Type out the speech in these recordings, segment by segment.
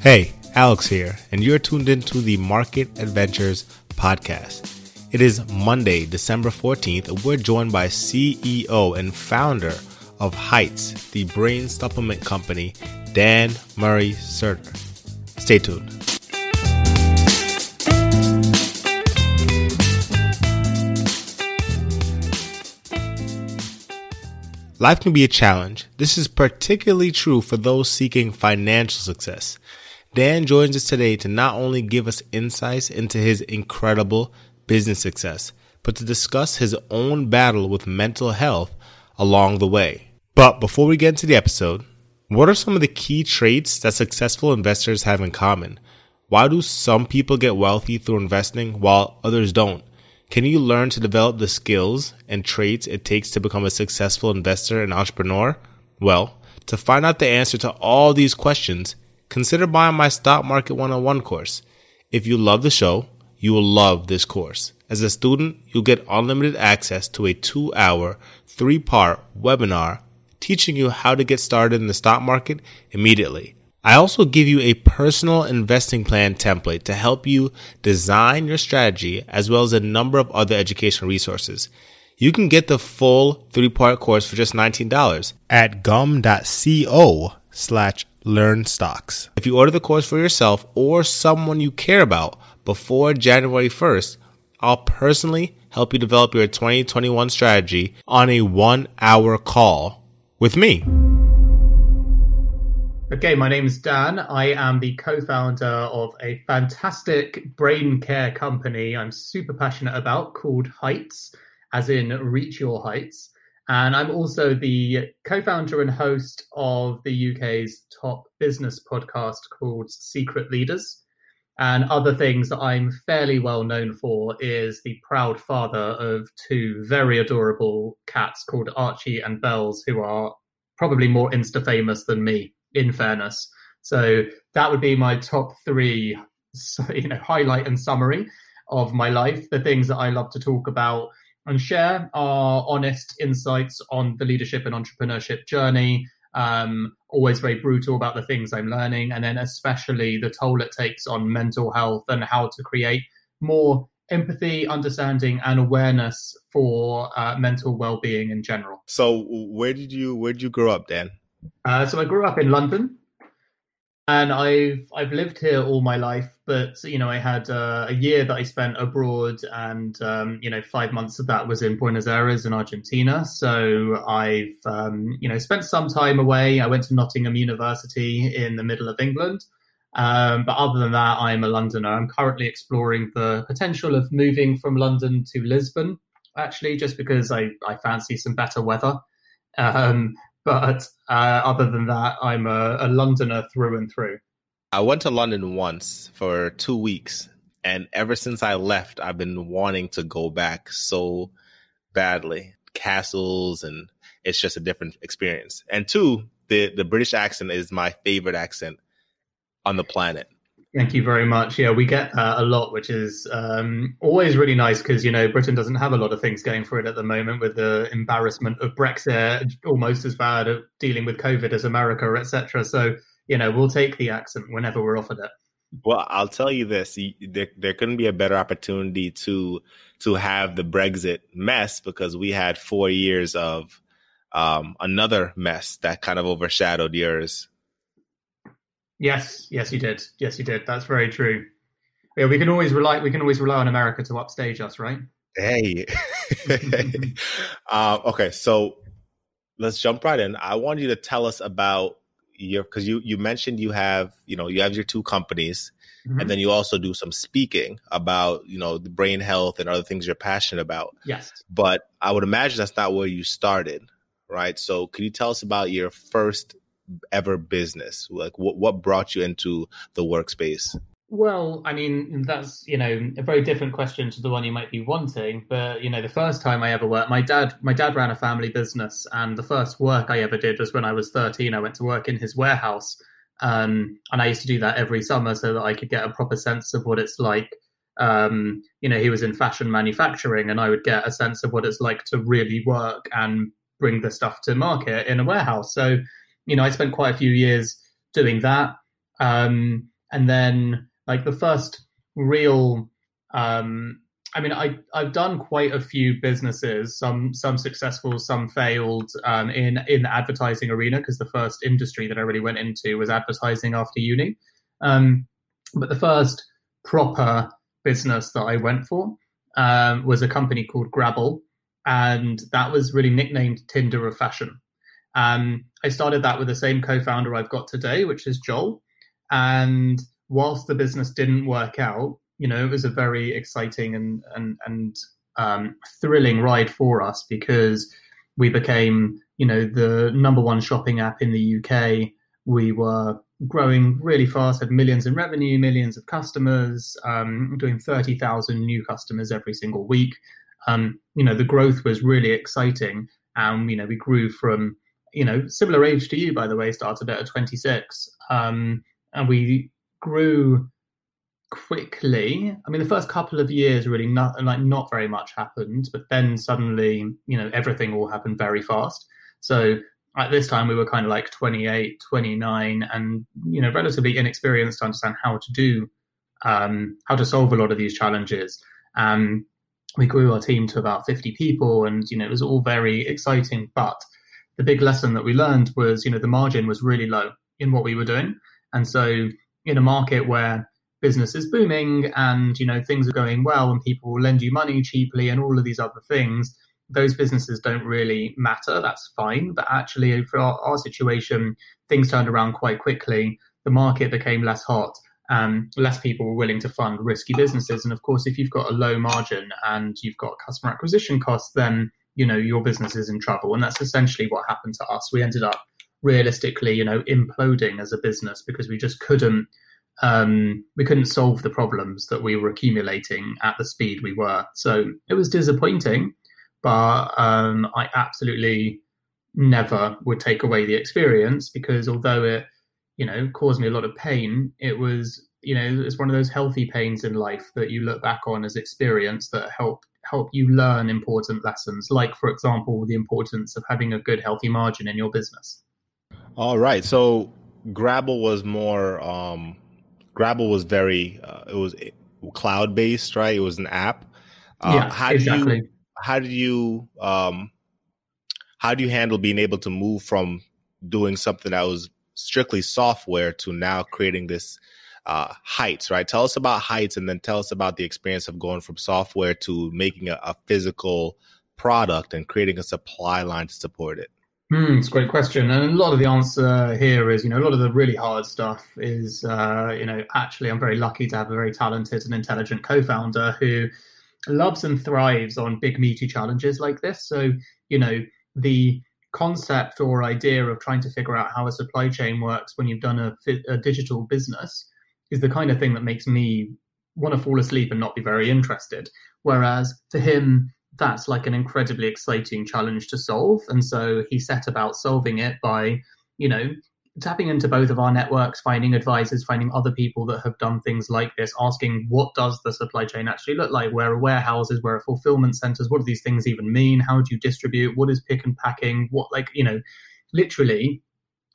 Hey, Alex here, and you're tuned into the Market Adventures podcast. It is Monday, December 14th, and we're joined by CEO and founder of Heights, the brain supplement company, Dan Murray Serter. Stay tuned. Life can be a challenge. This is particularly true for those seeking financial success. Dan joins us today to not only give us insights into his incredible business success, but to discuss his own battle with mental health along the way. But before we get into the episode, what are some of the key traits that successful investors have in common? Why do some people get wealthy through investing while others don't? Can you learn to develop the skills and traits it takes to become a successful investor and entrepreneur? Well, to find out the answer to all these questions, consider buying my Stock Market 101 course. If you love the show, you will love this course. As a student, you'll get unlimited access to a two hour, three part webinar teaching you how to get started in the stock market immediately. I also give you a personal investing plan template to help you design your strategy as well as a number of other educational resources. You can get the full three part course for just $19 at gum.co slash learn stocks. If you order the course for yourself or someone you care about before January 1st, I'll personally help you develop your 2021 strategy on a one hour call with me. Okay, my name is Dan. I am the co founder of a fantastic brain care company I'm super passionate about called Heights, as in Reach Your Heights. And I'm also the co founder and host of the UK's top business podcast called Secret Leaders. And other things that I'm fairly well known for is the proud father of two very adorable cats called Archie and Bells, who are probably more Insta famous than me in fairness. So that would be my top three, you know, highlight and summary of my life. The things that I love to talk about and share our honest insights on the leadership and entrepreneurship journey. Um, always very brutal about the things I'm learning, and then especially the toll it takes on mental health and how to create more empathy, understanding, and awareness for uh, mental well-being in general. So, where did you where did you grow up, Dan? Uh, so I grew up in London, and I've I've lived here all my life. But you know, I had uh, a year that I spent abroad, and um, you know, five months of that was in Buenos Aires in Argentina. So I've um, you know spent some time away. I went to Nottingham University in the middle of England. Um, but other than that, I'm a Londoner. I'm currently exploring the potential of moving from London to Lisbon, actually, just because I, I fancy some better weather. Um, but uh, other than that, I'm a, a Londoner through and through. I went to London once for two weeks, and ever since I left, I've been wanting to go back so badly. Castles, and it's just a different experience. And two, the the British accent is my favorite accent on the planet. Thank you very much. Yeah, we get uh, a lot, which is um, always really nice because you know Britain doesn't have a lot of things going for it at the moment, with the embarrassment of Brexit, almost as bad at dealing with COVID as America, etc. So you know we'll take the accent whenever we're offered it. Well, I'll tell you this: there, there couldn't be a better opportunity to to have the Brexit mess because we had four years of um, another mess that kind of overshadowed yours Yes, yes, you did. Yes, you did. That's very true. Yeah, we can always rely. We can always rely on America to upstage us, right? Hey. uh, okay, so let's jump right in. I want you to tell us about you're because you you mentioned you have you know you have your two companies mm-hmm. and then you also do some speaking about you know the brain health and other things you're passionate about yes but i would imagine that's not where you started right so can you tell us about your first ever business like what, what brought you into the workspace well, I mean, that's, you know, a very different question to the one you might be wanting. But, you know, the first time I ever worked, my dad, my dad ran a family business and the first work I ever did was when I was 13. I went to work in his warehouse. Um, and I used to do that every summer so that I could get a proper sense of what it's like. Um, you know, he was in fashion manufacturing and I would get a sense of what it's like to really work and bring the stuff to market in a warehouse. So, you know, I spent quite a few years doing that. Um, and then like the first real um, I mean, I I've done quite a few businesses, some some successful, some failed um, in in the advertising arena because the first industry that I really went into was advertising after uni. Um, but the first proper business that I went for um, was a company called Grabble, and that was really nicknamed Tinder of Fashion. Um, I started that with the same co-founder I've got today, which is Joel, and whilst the business didn't work out, you know, it was a very exciting and and and um, thrilling ride for us because we became, you know, the number one shopping app in the UK. We were growing really fast, had millions in revenue, millions of customers, um, doing 30,000 new customers every single week. Um, you know, the growth was really exciting. And, you know, we grew from, you know, similar age to you, by the way, started at 26. Um, and we grew quickly. I mean, the first couple of years really not like not very much happened, but then suddenly, you know, everything all happened very fast. So at this time we were kind of like 28, 29 and, you know, relatively inexperienced to understand how to do, um, how to solve a lot of these challenges. Um, we grew our team to about 50 people and, you know, it was all very exciting. But the big lesson that we learned was, you know, the margin was really low in what we were doing. And so in a market where business is booming and you know things are going well and people will lend you money cheaply and all of these other things those businesses don't really matter. That's fine. But actually for our, our situation things turned around quite quickly the market became less hot um, less people were willing to fund risky businesses. And of course if you've got a low margin and you've got customer acquisition costs then you know your business is in trouble and that's essentially what happened to us we ended up realistically, you know, imploding as a business because we just couldn't um, we couldn't solve the problems that we were accumulating at the speed we were. So it was disappointing, but um, I absolutely never would take away the experience because although it, you know, caused me a lot of pain, it was, you know, it's one of those healthy pains in life that you look back on as experience that help help you learn important lessons, like for example, the importance of having a good healthy margin in your business. All right. So Grabble was more um Grabble was very uh, it was cloud based, right? It was an app. Uh, yeah, how exactly. you how did you um how do you handle being able to move from doing something that was strictly software to now creating this uh, heights, right? Tell us about heights, and then tell us about the experience of going from software to making a, a physical product and creating a supply line to support it. Hmm, it's a great question, and a lot of the answer here is, you know, a lot of the really hard stuff is, uh, you know, actually, I'm very lucky to have a very talented and intelligent co-founder who loves and thrives on big meaty challenges like this. So, you know, the concept or idea of trying to figure out how a supply chain works when you've done a, a digital business is the kind of thing that makes me want to fall asleep and not be very interested. Whereas for him, that's like an incredibly exciting challenge to solve. And so he set about solving it by, you know, tapping into both of our networks, finding advisors, finding other people that have done things like this, asking what does the supply chain actually look like? Where are warehouses? Where are fulfillment centers? What do these things even mean? How do you distribute? What is pick and packing? What, like, you know, literally,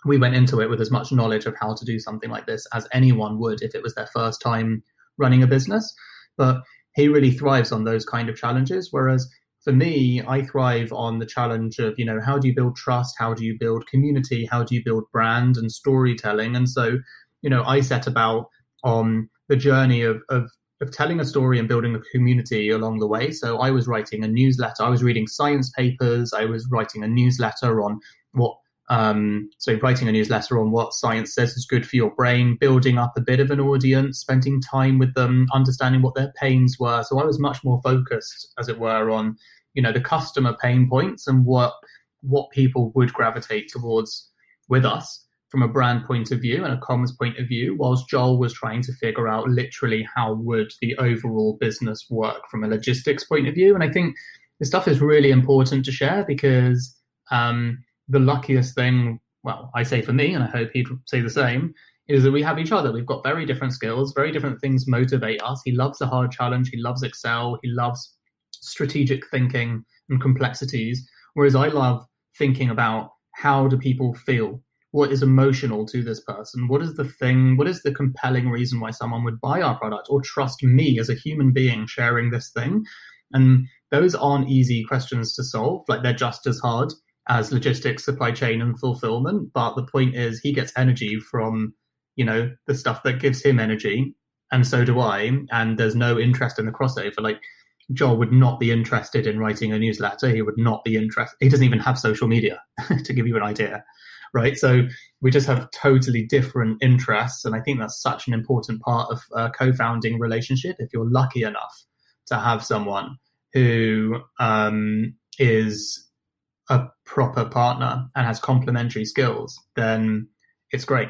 we went into it with as much knowledge of how to do something like this as anyone would if it was their first time running a business. But he really thrives on those kind of challenges. Whereas for me, I thrive on the challenge of, you know, how do you build trust? How do you build community? How do you build brand and storytelling? And so, you know, I set about on the journey of, of, of telling a story and building a community along the way. So I was writing a newsletter. I was reading science papers. I was writing a newsletter on what Um, so writing a newsletter on what science says is good for your brain, building up a bit of an audience, spending time with them, understanding what their pains were. So I was much more focused, as it were, on you know the customer pain points and what what people would gravitate towards with us from a brand point of view and a comms point of view, whilst Joel was trying to figure out literally how would the overall business work from a logistics point of view. And I think this stuff is really important to share because um, the luckiest thing, well, I say for me, and I hope he'd say the same, is that we have each other. We've got very different skills, very different things motivate us. He loves a hard challenge, he loves Excel, he loves strategic thinking and complexities, whereas I love thinking about how do people feel? What is emotional to this person? What is the thing what is the compelling reason why someone would buy our product or trust me as a human being sharing this thing? And those aren't easy questions to solve. Like they're just as hard as logistics supply chain and fulfillment but the point is he gets energy from you know the stuff that gives him energy and so do i and there's no interest in the crossover like Joel would not be interested in writing a newsletter. He would not be interested. He doesn't even have social media, to give you an idea, right? So we just have totally different interests, and I think that's such an important part of a co-founding relationship. If you're lucky enough to have someone who um, is proper partner and has complementary skills, then it's great.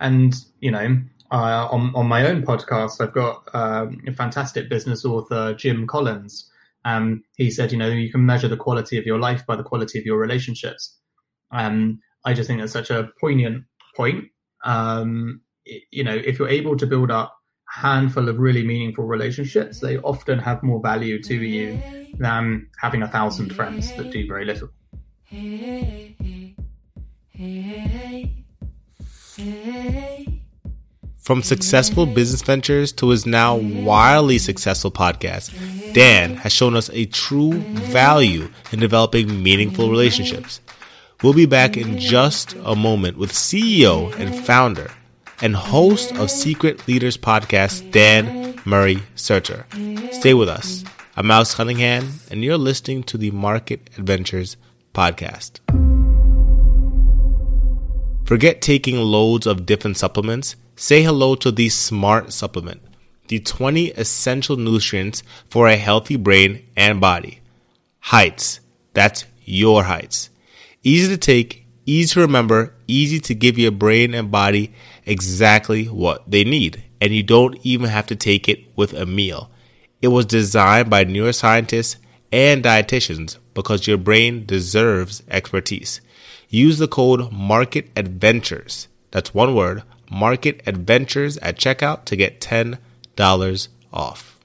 And you know, uh, on on my own podcast, I've got um, a fantastic business author, Jim Collins. Um, he said, you know, you can measure the quality of your life by the quality of your relationships. Um, I just think that's such a poignant point. Um, you know, if you're able to build up a handful of really meaningful relationships, they often have more value to you than having a thousand friends that do very little. From successful business ventures to his now wildly successful podcast, Dan has shown us a true value in developing meaningful relationships. We'll be back in just a moment with CEO and founder and host of Secret Leaders podcast, Dan Murray Serter. Stay with us. I'm Mouse Cunningham, and you're listening to the Market Adventures podcast. Forget taking loads of different supplements Say hello to the SMART supplement, the 20 essential nutrients for a healthy brain and body. Heights, that's your heights. Easy to take, easy to remember, easy to give your brain and body exactly what they need. And you don't even have to take it with a meal. It was designed by neuroscientists and dietitians because your brain deserves expertise. Use the code Market Adventures. That's one word, Market Adventures at checkout to get $10 off.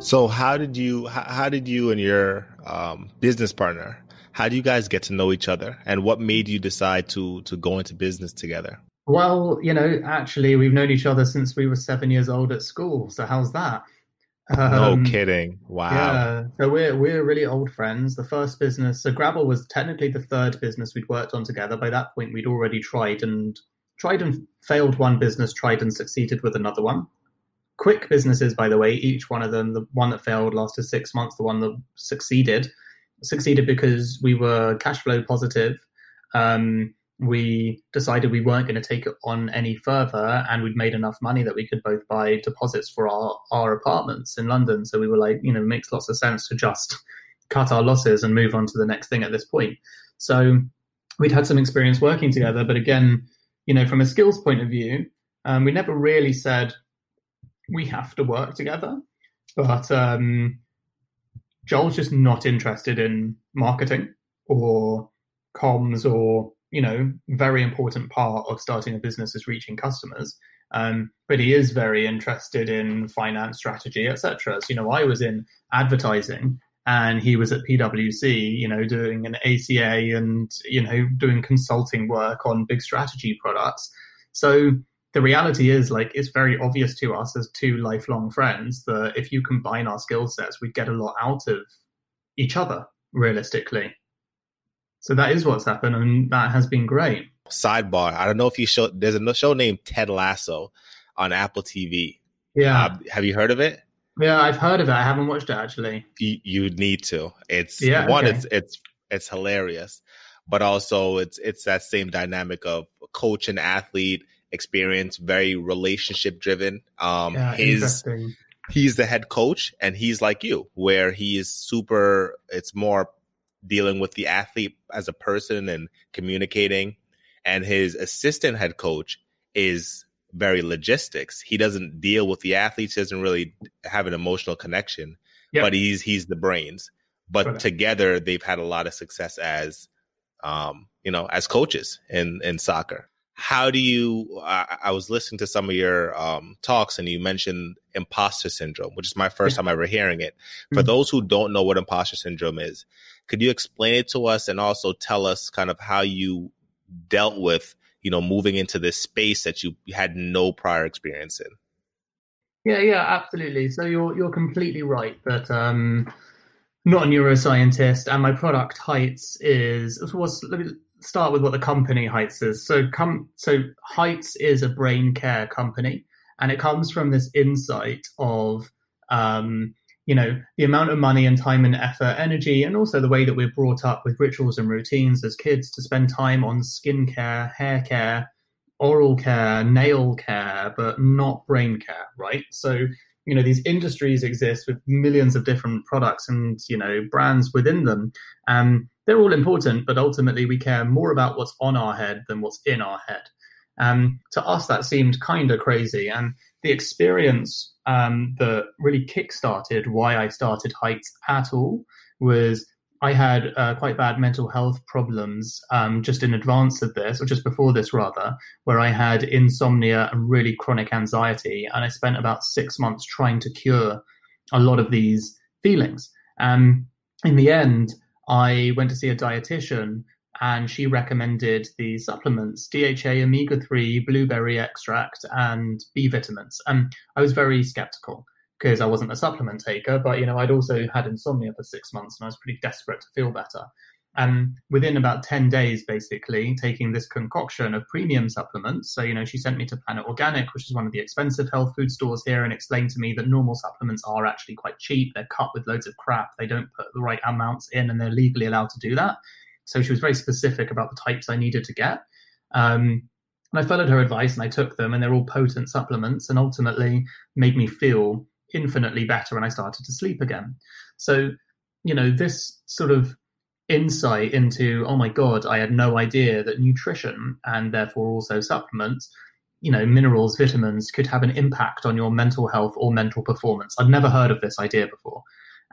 So how did you how did you and your um, business partner how do you guys get to know each other and what made you decide to to go into business together? Well, you know, actually we've known each other since we were 7 years old at school. So how's that? Um, no kidding. Wow. Yeah. So we're we're really old friends. The first business, so Grabble was technically the third business we'd worked on together. By that point, we'd already tried and tried and failed one business, tried and succeeded with another one. Quick businesses, by the way, each one of them, the one that failed lasted six months. The one that succeeded succeeded because we were cash flow positive. Um, we decided we weren't going to take it on any further and we'd made enough money that we could both buy deposits for our, our apartments in London. So we were like, you know, it makes lots of sense to just cut our losses and move on to the next thing at this point. So we'd had some experience working together, but again, you know, from a skills point of view, um, we never really said we have to work together. But um, Joel's just not interested in marketing or comms or you know, very important part of starting a business is reaching customers. Um, but he is very interested in finance strategy, etc. So, you know, I was in advertising and he was at PwC, you know, doing an ACA and, you know, doing consulting work on big strategy products. So the reality is like it's very obvious to us as two lifelong friends that if you combine our skill sets, we get a lot out of each other realistically. So that is what's happened, and that has been great. Sidebar: I don't know if you show. There's a show named Ted Lasso on Apple TV. Yeah, uh, have you heard of it? Yeah, I've heard of it. I haven't watched it actually. You, you need to. It's yeah, one. Okay. It's it's it's hilarious, but also it's it's that same dynamic of coach and athlete experience, very relationship driven. Um, Yeah, his he's the head coach and he's like you where he is super it's more dealing with the athlete as a person and communicating and his assistant head coach is very logistics he doesn't deal with the athletes doesn't really have an emotional connection Yep. but he's he's the brains but it. together they've had a lot of success as um you know as coaches in in soccer how do you I, I was listening to some of your um talks and you mentioned imposter syndrome which is my first time ever hearing it for Mhm. those who don't know what imposter syndrome is could you explain it to us and also tell us kind of how you dealt with you know moving into this space that you had no prior experience in Yeah, yeah, absolutely. So you're you're completely right that um, not a neuroscientist, and my product Heights is was. Let me start with what the company Heights is. So come so Heights is a brain care company, and it comes from this insight of um, you know the amount of money and time and effort, energy, and also the way that we're brought up with rituals and routines as kids to spend time on skincare, hair care, oral care, nail care, but not brain care, right? So, you know, these industries exist with millions of different products and, you know, brands within them. Um, they're all important, but ultimately we care more about what's on our head than what's in our head. Um, to us, that seemed kind of crazy. And the experience um, that really kickstarted why I started Heights at all was I had uh, quite bad mental health problems um, just in advance of this, or just before this, rather, where I had insomnia and really chronic anxiety. And I spent about six months trying to cure a lot of these feelings. Um, in the end, I went to see a dietitian and she recommended the supplements DHA, omega 3, blueberry extract, and B vitamins. And I was very skeptical because I wasn't a supplement taker, but you know, I'd also had insomnia for six months and I was pretty desperate to feel better. And within about 10 days, basically, taking this concoction of premium supplements. So, you know, she sent me to Planet Organic, which is one of the expensive health food stores here, and explained to me that normal supplements are actually quite cheap. They're cut with loads of crap. They don't put the right amounts in, and they're legally allowed to do that. So she was very specific about the types I needed to get. Um, and I followed her advice and I took them, and they're all potent supplements and ultimately made me feel infinitely better and I started to sleep again. So, you know, this sort of insight into, oh my God, I had no idea that nutrition and therefore also supplements, you know, minerals, vitamins could have an impact on your mental health or mental performance. I'd never heard of this idea before.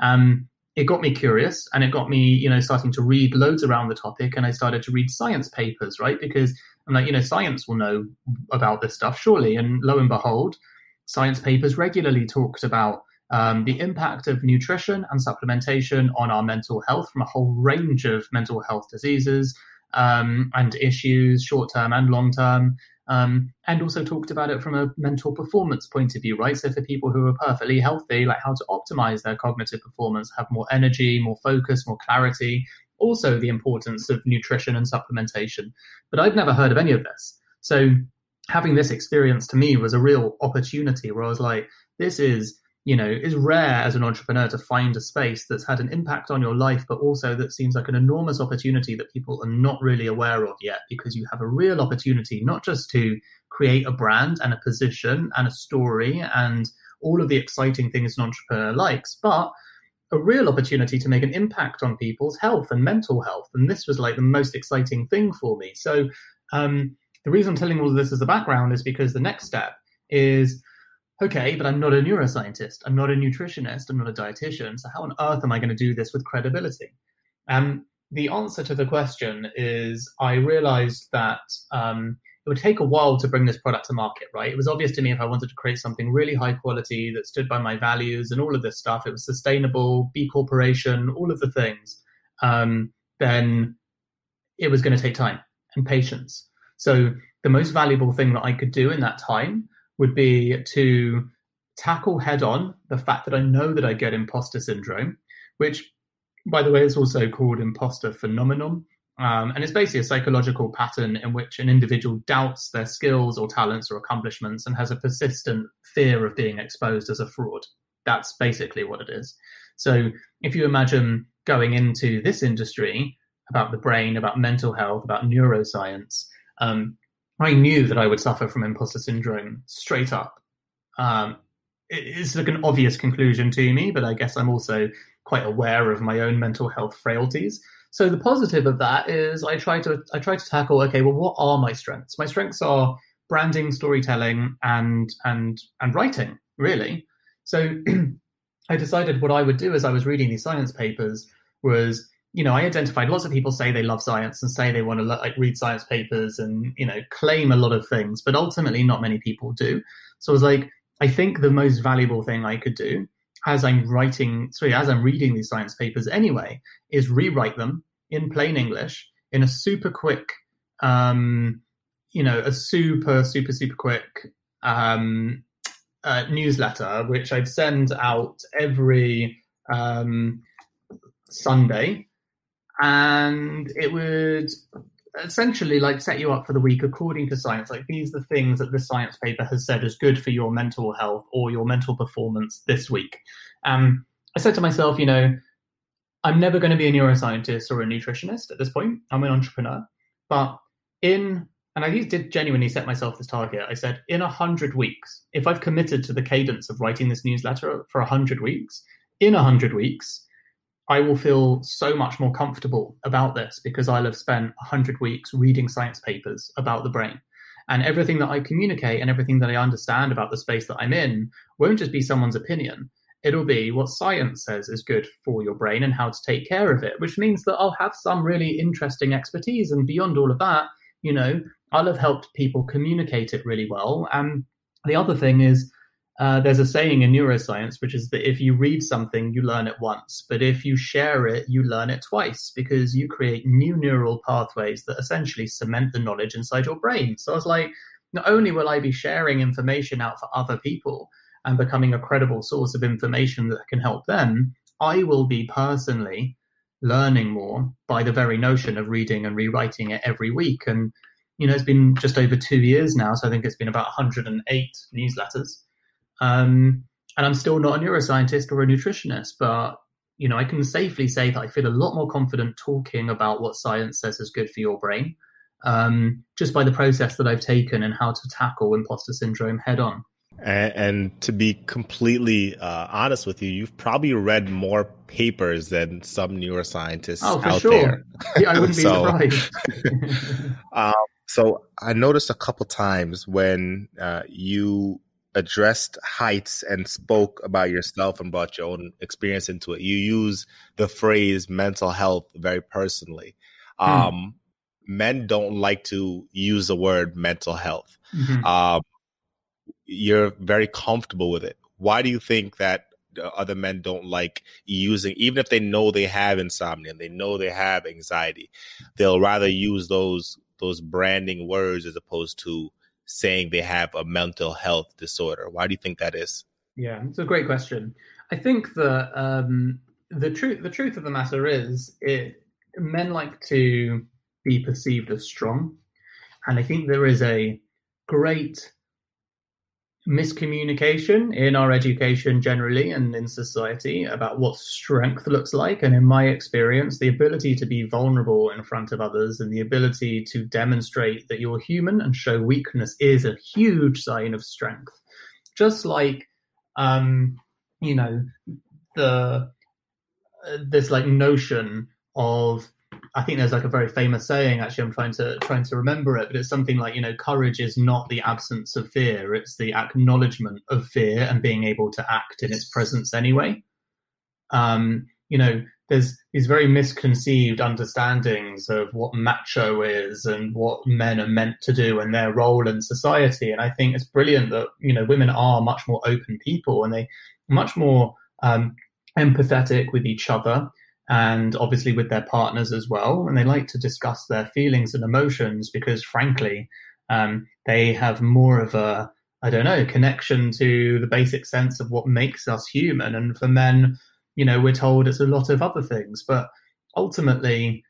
Um, it got me curious and it got me, you know, starting to read loads around the topic and I started to read science papers, right? Because I'm like, you know, science will know about this stuff, surely. And lo and behold, science papers regularly talked about um, the impact of nutrition and supplementation on our mental health from a whole range of mental health diseases um, and issues, short term and long term. Um, and also talked about it from a mental performance point of view, right? So for people who are perfectly healthy, like how to optimize their cognitive performance, have more energy, more focus, more clarity. Also, the importance of nutrition and supplementation. But I'd never heard of any of this. So having this experience to me was a real opportunity where I was like, this is, you know, is rare as an entrepreneur to find a space that's had an impact on your life, but also that seems like an enormous opportunity that people are not really aware of yet because you have a real opportunity not just to create a brand and a position and a story and all of the exciting things an entrepreneur likes, but a real opportunity to make an impact on people's health and mental health. And this was like the most exciting thing for me. So, um, the reason I'm telling all of this as a background is because the next step is okay, but I'm not a neuroscientist, I'm not a nutritionist, I'm not a dietitian. So, how on earth am I going to do this with credibility? Um, the answer to the question is I realized that um, it would take a while to bring this product to market, right? It was obvious to me if I wanted to create something really high quality that stood by my values and all of this stuff, it was sustainable, B Corporation, all of the things, um, then it was going to take time and patience. So the most valuable thing that I could do in that time would be to tackle head on the fact that I know that I get imposter syndrome, which, by the way, is also called imposter phenomenon. Um, and it's basically a psychological pattern in which an individual doubts their skills or talents or accomplishments and has a persistent fear of being exposed as a fraud. That's basically what it is. So if you imagine going into this industry about the brain, about mental health, about neuroscience, um, I knew that I would suffer from imposter syndrome straight up. Um, it's like an obvious conclusion to me, but I guess I'm also quite aware of my own mental health frailties. So the positive of that is I try to I try to tackle okay, well, what are my strengths? My strengths are branding, storytelling, and and and writing, really. So I decided what I would do as I was reading these science papers was you know, I identified lots of people say they love science and say they want to like read science papers and you know claim a lot of things, but ultimately not many people do. So I was like, I think the most valuable thing I could do as I'm writing, sorry, as I'm reading these science papers anyway, is rewrite them in plain English in a super quick, um, you know, a super super super quick um, uh, newsletter, which I'd send out every um, Sunday and it would essentially like set you up for the week according to science. Like these are the things that the science paper has said is good for your mental health or your mental performance this week. Um, i said to myself you know i'm never going to be a neuroscientist or a nutritionist at this point. I'm an entrepreneur. But in and i did genuinely set myself this target. I said in a hundred weeks if i've committed to the cadence of writing this newsletter for a hundred weeks in a hundred weeks I will feel so much more comfortable about this because I'll have spent 100 weeks reading science papers about the brain. And everything that I communicate and everything that I understand about the space that I'm in won't just be someone's opinion. It'll be what science says is good for your brain and how to take care of it, which means that I'll have some really interesting expertise. And beyond all of that, you know, I'll have helped people communicate it really well. And the other thing is, uh, there's a saying in neuroscience, which is that if you read something, you learn it once, but if you share it, you learn it twice because you create new neural pathways that essentially cement the knowledge inside your brain. So I was like, not only will I be sharing information out for other people and becoming a credible source of information that can help them, I will be personally learning more by the very notion of reading and rewriting it every week. And, you know, it's been just over two years now. So I think it's been about 108 newsletters um, and I'm still not a neuroscientist or a nutritionist, but you know, I can safely say that I feel a lot more confident talking about what science says is good for your brain, um, just by the process that I've taken and how to tackle imposter syndrome head on. And, and to be completely uh, honest with you, you've probably read more papers than some neuroscientists oh, out sure. there. Yeah, I wouldn't be so, surprised. um, so I noticed a couple times when uh, you addressed heights and spoke about yourself and brought your own experience into it. You use the phrase mental health very personally. Hmm. Um, men don't like to use the word mental health. Mm-hmm. Um, you're very comfortable with it. Why do you think that other men don't like using, even if they know they have insomnia and they know they have anxiety, they'll rather use those those branding words as opposed to saying they have a mental health disorder. Why do you think that is? Yeah, it's a great question. I think that um, the truth the truth of the matter is it men like to be perceived as strong, and I think there is a great miscommunication in our education generally and in society about what strength looks like. And in my experience, the ability to be vulnerable in front of others and the ability to demonstrate that you're human and show weakness is a huge sign of strength. Just like, um, you know, the uh, this like notion of I think there's like a very famous saying. Actually, I'm trying to trying to remember it, but it's something like you know, courage is not the absence of fear; it's the acknowledgement of fear and being able to act in its presence anyway. Um, you know, there's these very misconceived understandings of what macho is and what men are meant to do and their role in society. And I think it's brilliant that you know women are much more open people and they much more um, empathetic with each other and obviously with their partners as well. And they like to discuss their feelings and emotions because, frankly, um, they have more of a, I don't know, connection to the basic sense of what makes us human. And for men, you know, we're told it's a lot of other things. But ultimately,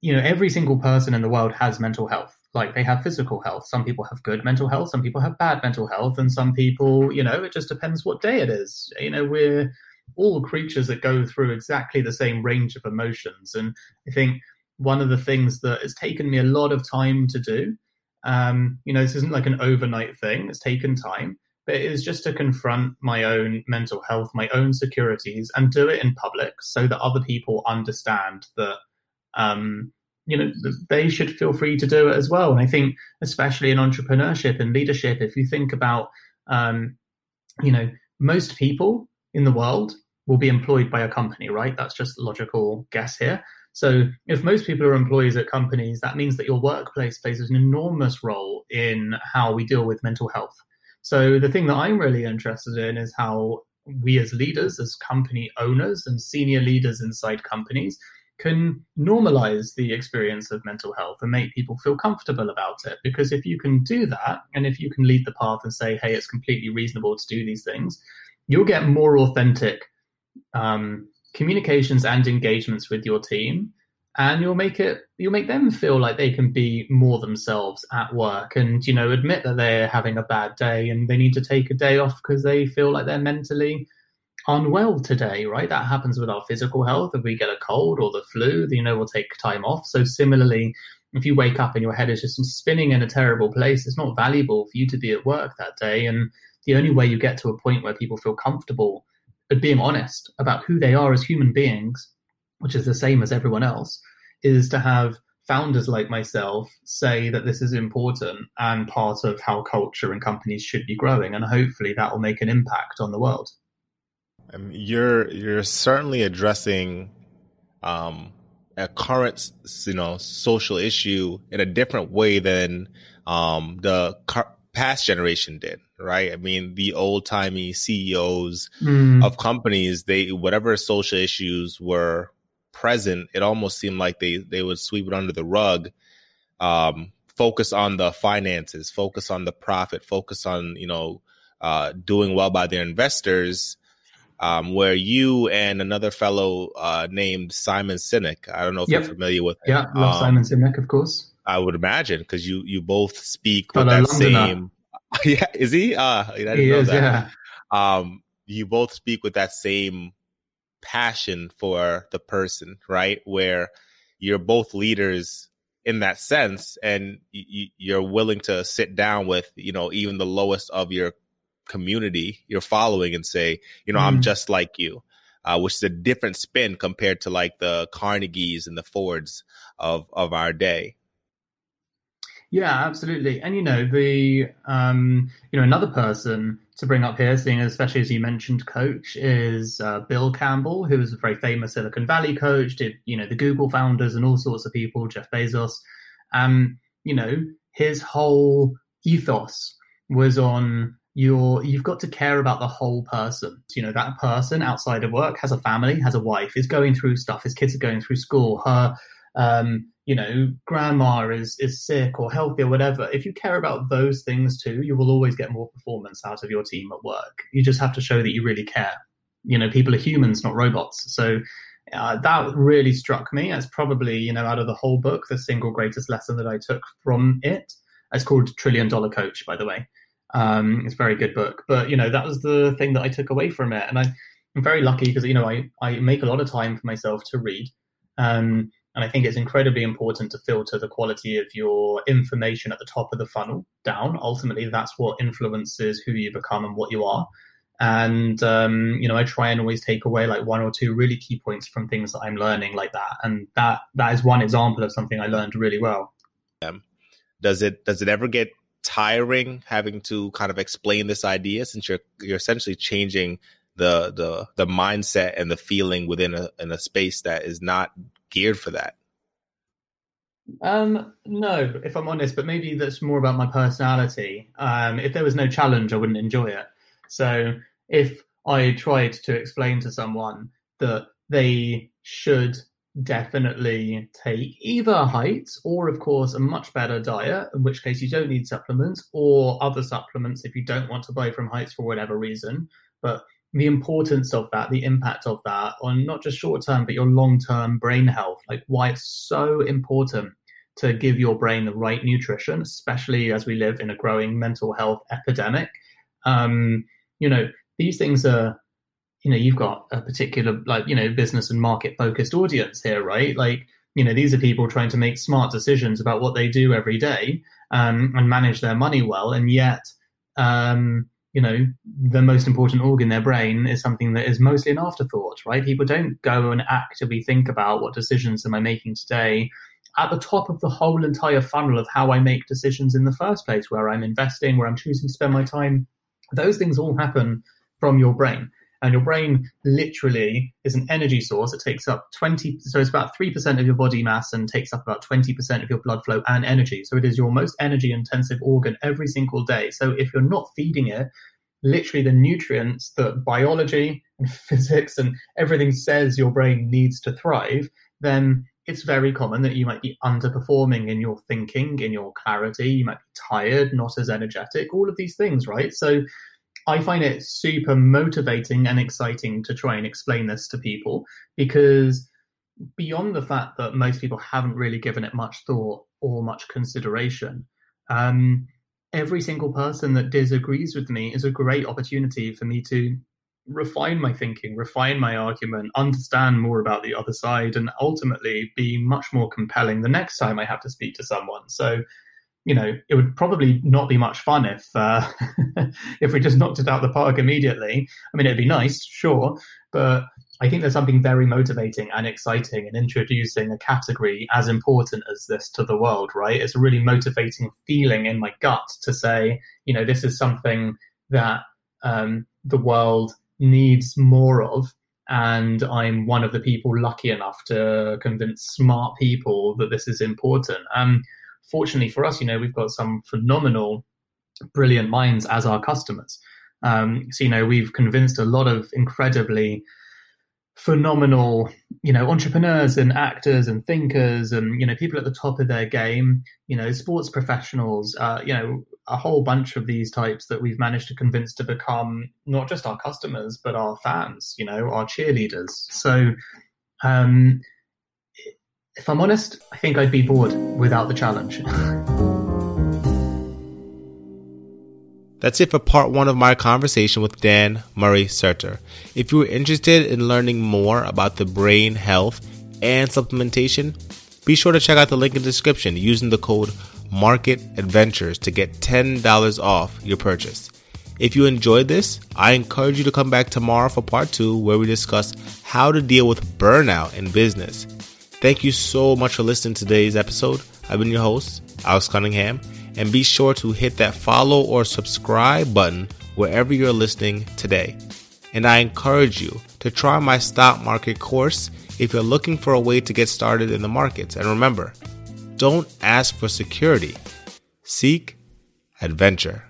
you know, every single person in the world has mental health. Like they have physical health. Some people have good mental health. Some people have bad mental health. And some people, you know, it just depends what day it is. You know, we're, all creatures that go through exactly the same range of emotions. And I think one of the things that has taken me a lot of time to do. Um, you know, this isn't like an overnight thing. It's taken time, but it is just to confront my own mental health, my own securities, and do it in public so that other people understand that, um, you know, they should feel free to do it as well. And I think, especially in entrepreneurship and leadership, if you think about, um, you know, most people in the world will be employed by a company, right? That's just logical guess here. So if most people are employees at companies, that means that your workplace plays an enormous role in how we deal with mental health. So the thing that I'm really interested in is how we as leaders, as company owners and senior leaders inside companies can normalize the experience of mental health and make people feel comfortable about it. Because if you can do that, and if you can lead the path and say, hey, it's completely reasonable to do these things, you'll get more authentic um, communications and engagements with your team and you'll make it you'll make them feel like they can be more themselves at work and you know admit that they're having a bad day and they need to take a day off because they feel like they're mentally unwell today right? That happens with our physical health. If we get a cold or the flu you know we'll take time off. So similarly if you wake up and your head is just spinning in a terrible place it's not valuable for you to be at work that day. And the only way you get to a point where people feel comfortable at being honest about who they are as human beings, which is the same as everyone else, is to have founders like myself say that this is important and part of how culture and companies should be growing. And hopefully that will make an impact on the world. Um, you're you're certainly addressing um, a current you know social issue in a different way than um, the car- past generation did right? I mean, the old timey CEOs mm. of companies, they whatever social issues were present, it almost seemed like they they would sweep it under the rug. Um, focus on the finances, focus on the profit, focus on you know uh, doing well by their investors. Um, where you and another fellow uh, named Simon Sinek, I don't know if yep. you're familiar with him. Yeah, love um, Simon Sinek, of course. I would imagine because you you both speak with that same yeah, is he? Uh, I didn't he know is, that. Yeah. Um, you both speak with that same passion for the person, right? Where you're both leaders in that sense, and you're willing to sit down with, you know, even the lowest of your community, your following, and say, you know, mm. I'm just like you. Uh, which is a different spin compared to like the Carnegies and the Fords of of our day. Yeah, absolutely. And you know, the um, you know, another person to bring up here, seeing especially as you mentioned, coach is uh, Bill Campbell, who was a very famous Silicon Valley coach, did you know the Google founders and all sorts of people, Jeff Bezos. Um, you know, his whole ethos was on your you've got to care about the whole person. You know, that person outside of work has a family, has a wife, is going through stuff, his kids are going through school, her um, you know, grandma is is sick or healthy or whatever, if you care about those things too, you will always get more performance out of your team at work. You just have to show that you really care. You know, people are humans, not robots. So uh, that really struck me as probably, you know, out of the whole book, the single greatest lesson that I took from it. It's called Trillion Dollar Coach, by the way. Um, it's a very good book. But, you know, that was the thing that I took away from it. And I, I'm very lucky because, you know, I, I make a lot of time for myself to read. Um, and I think it's incredibly important to filter the quality of your information at the top of the funnel down. Ultimately, that's what influences who you become and what you are. And um, you know, I try and always take away like one or two really key points from things that I'm learning like that. And that that is one example of something I learned really well. Um, does it does it ever get tiring having to kind of explain this idea since you're you're essentially changing the the the mindset and the feeling within a in a space that is not geared for that? Um, no, if I'm honest, but maybe that's more about my personality. Um, if there was no challenge, I wouldn't enjoy it. So if I tried to explain to someone that they should definitely take either heights or, of course, a much better diet, in which case you don't need supplements, or other supplements if you don't want to buy from heights for whatever reason. But the importance of that, the impact of that on not just short term, but your long term brain health, like why it's so important to give your brain the right nutrition, especially as we live in a growing mental health epidemic. Um, you know, these things are, you know, you've got a particular, like, you know, business and market focused audience here, right? Like, You know, these are people trying to make smart decisions about what they do every day um, and manage their money well, and yet, um, you know, the most important organ, their brain, is something that is mostly an afterthought, right? People don't go and actively think about what decisions am I making today at the top of the whole entire funnel of how I make decisions in the first place, where I'm investing, where I'm choosing to spend my time. Those things all happen from your brain. And your brain literally is an energy source. It takes up 20, so it's about 3% of your body mass and takes up about 20% of your blood flow and energy. So it is your most energy intensive organ every single day. So if you're not feeding it, literally the nutrients that biology and physics and everything says your brain needs to thrive, then it's very common that you might be underperforming in your thinking, in your clarity. You might be tired, not as energetic, all of these things, right? So I find it super motivating and exciting to try and explain this to people because beyond the fact that most people haven't really given it much thought or much consideration, um, every single person that disagrees with me is a great opportunity for me to refine my thinking, refine my argument, understand more about the other side, and ultimately be much more compelling the next time I have to speak to someone. So you know, it would probably not be much fun if uh, if we just knocked it out the park immediately. I mean, it'd be nice, sure, but I think there's something very motivating and exciting in introducing a category as important as this to the world, right? It's a really motivating feeling in my gut to say, you know, this is something that um, the world needs more of. And I'm one of the people lucky enough to convince smart people that this is important. Um, fortunately for us, you know, we've got some phenomenal, brilliant minds as our customers. Um, so, you know, we've convinced a lot of incredibly phenomenal, you know, entrepreneurs and actors and thinkers and, you know, people at the top of their game, you know, sports professionals, uh, you know, a whole bunch of these types that we've managed to convince to become not just our customers, but our fans, you know, our cheerleaders. So, um, if I'm honest, I think I'd be bored without the challenge. That's it for part one of my conversation with Dan Murray Serter. If you are interested in learning more about the brain health and supplementation, be sure to check out the link in the description using the code Market Adventures to get $10 off your purchase. If you enjoyed this, I encourage you to come back tomorrow for part two, where we discuss how to deal with burnout in business. Thank you so much for listening to today's episode. I've been your host, Alex Cunningham, and be sure to hit that follow or subscribe button wherever you're listening today. And I encourage you to try my stock market course if you're looking for a way to get started in the markets. And remember, don't ask for security, seek adventure.